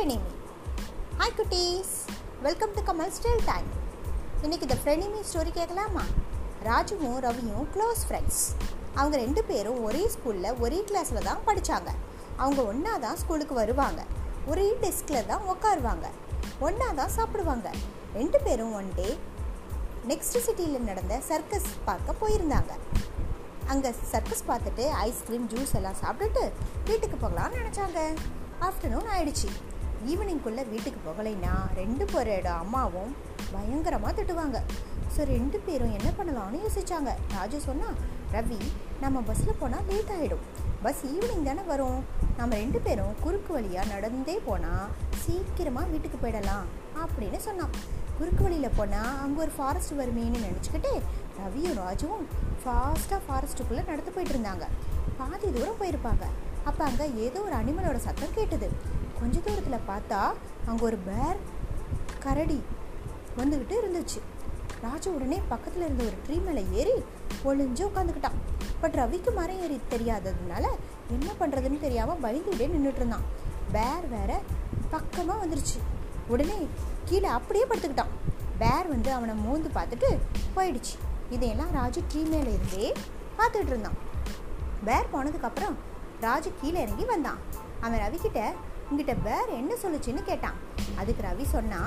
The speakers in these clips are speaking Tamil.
ஃப்ரெனிமி ஹாய் குட்டீஸ் welcome to Kamal still time இன்னைக்கு இந்த ஃப்ரெனிமி ஸ்டோரி கேட்கலாமா? ராஜுவும் ரவியும் க்ளோஸ் ஃப்ரெண்ட்ஸ் அவங்க ரெண்டு பேரும் ஒரே ஸ்கூலில் ஒரே கிளாஸில் தான் படித்தாங்க அவங்க ஒன்றா தான் ஸ்கூலுக்கு வருவாங்க. ஒரே டெஸ்கில் தான் உட்காருவாங்க ஒன்றா தான் சாப்பிடுவாங்க. ரெண்டு பேரும் ஒன் டே நெக்ஸ்ட் சிட்டியில் நடந்த சர்க்கஸ் பார்க்க போயிருந்தாங்க. அங்கே சர்க்கஸ் பார்த்துட்டு ஐஸ்கிரீம் ஜூஸ் எல்லாம் சாப்பிட்டுட்டு வீட்டுக்கு போகலாம்னு நினச்சாங்க. ஆஃப்டர்நூன் ஆயிடுச்சு. ஈவினிங்குள்ளே வீட்டுக்கு போகலைன்னா ரெண்டு பேரோட அம்மாவும் பயங்கரமாக திட்டுவாங்க. ஸோ ரெண்டு பேரும் என்ன பண்ணலாம்னு யோசிச்சாங்க. ராஜு சொன்னால் ரவி நம்ம பஸ்ஸில் போனால் லேட் ஆகிடும் பஸ் ஈவினிங் தானே வரும். நம்ம ரெண்டு பேரும் குறுக்கு வழியாக நடந்தே போனால் சீக்கிரமாக வீட்டுக்கு போயிடலாம். அப்படின்னு சொன்னான். குறுக்கு வழியில் போனால் அங்கே ஒரு ஃபாரஸ்ட் வருமேன்னு நினச்சிக்கிட்டு ரவியும் ராஜுவும் ஃபாஸ்ட்டாக ஃபாரஸ்ட்டுக்குள்ளே நடந்து போயிட்டு இருந்தாங்க. பாதி தூரம் போயிருப்பாங்க. அப்போ அங்கே ஏதோ ஒரு அனிமலோட சத்தம் கேட்டுது. கொஞ்ச தூரத்தில் பார்த்தா அங்கே ஒரு பேர் கரடி வந்துக்கிட்டு இருந்துச்சு. ராஜு உடனே பக்கத்தில் இருந்த ஒரு ட்ரீ மேலே ஏறி ஒளிஞ்சு உட்காந்துக்கிட்டான் பட் ரவிக்கு மரம் ஏறி தெரியாததுனால என்ன பண்ணுறதுன்னு தெரியாமல் பயந்துகிட்டே நின்றுட்டு இருந்தான். பேர் வேற பக்கமாக வந்துருச்சு. உடனே கீழே அப்படியே படுத்துக்கிட்டான். பேர் வந்து அவனை மூந்து பார்த்துட்டு போயிடுச்சு. இதையெல்லாம் ராஜு ட்ரீ மேலே இருந்தே பார்த்துட்டு இருந்தான். பேர் போனதுக்கப்புறம் ராஜு கீழே இறங்கி வந்தான். அவன் ரவிக்கிட்ட உங்ககிட்ட பேர் என்ன சொல்லுச்சுன்னு கேட்டான். அதுக்கு ரவி சொன்னா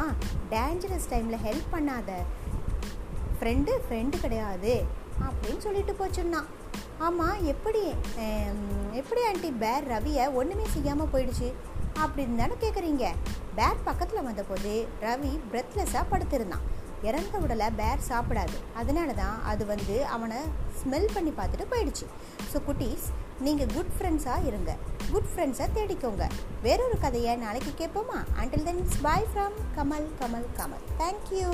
டேஞ்சரஸ் டைமில் ஹெல்ப் பண்ணாத. ஃப்ரெண்டு ஃப்ரெண்டு கிடையாது. அப்படின்னு சொல்லிட்டு போச்சுன்னா ஆமாம் எப்படி எப்படி ஆண்டி பேர் ரவியை ஒன்றுமே செய்யாமல் போயிடுச்சு? அப்படின்னு தானே கேட்குறீங்க பேர் பக்கத்தில் வந்தபோது ரவி பிரெத்லெஸ்ஸாக படுத்திருந்தான். இறந்த உடலை பேர் சாப்பிடாது. அதனால தான் அது வந்து அவனை ஸ்மெல் பண்ணி பார்த்துட்டு போயிடுச்சு. ஸோ குட்டீஸ் நீங்கள் குட் ஃப்ரெண்ட்ஸாக இருங்க. குட் ஃப்ரெண்ட்ஸை தேடிக்கோங்க. வேறொரு கதையை நாளைக்கு கேட்போமா? Until then bye from Kamal Kamal Kamal. Thank you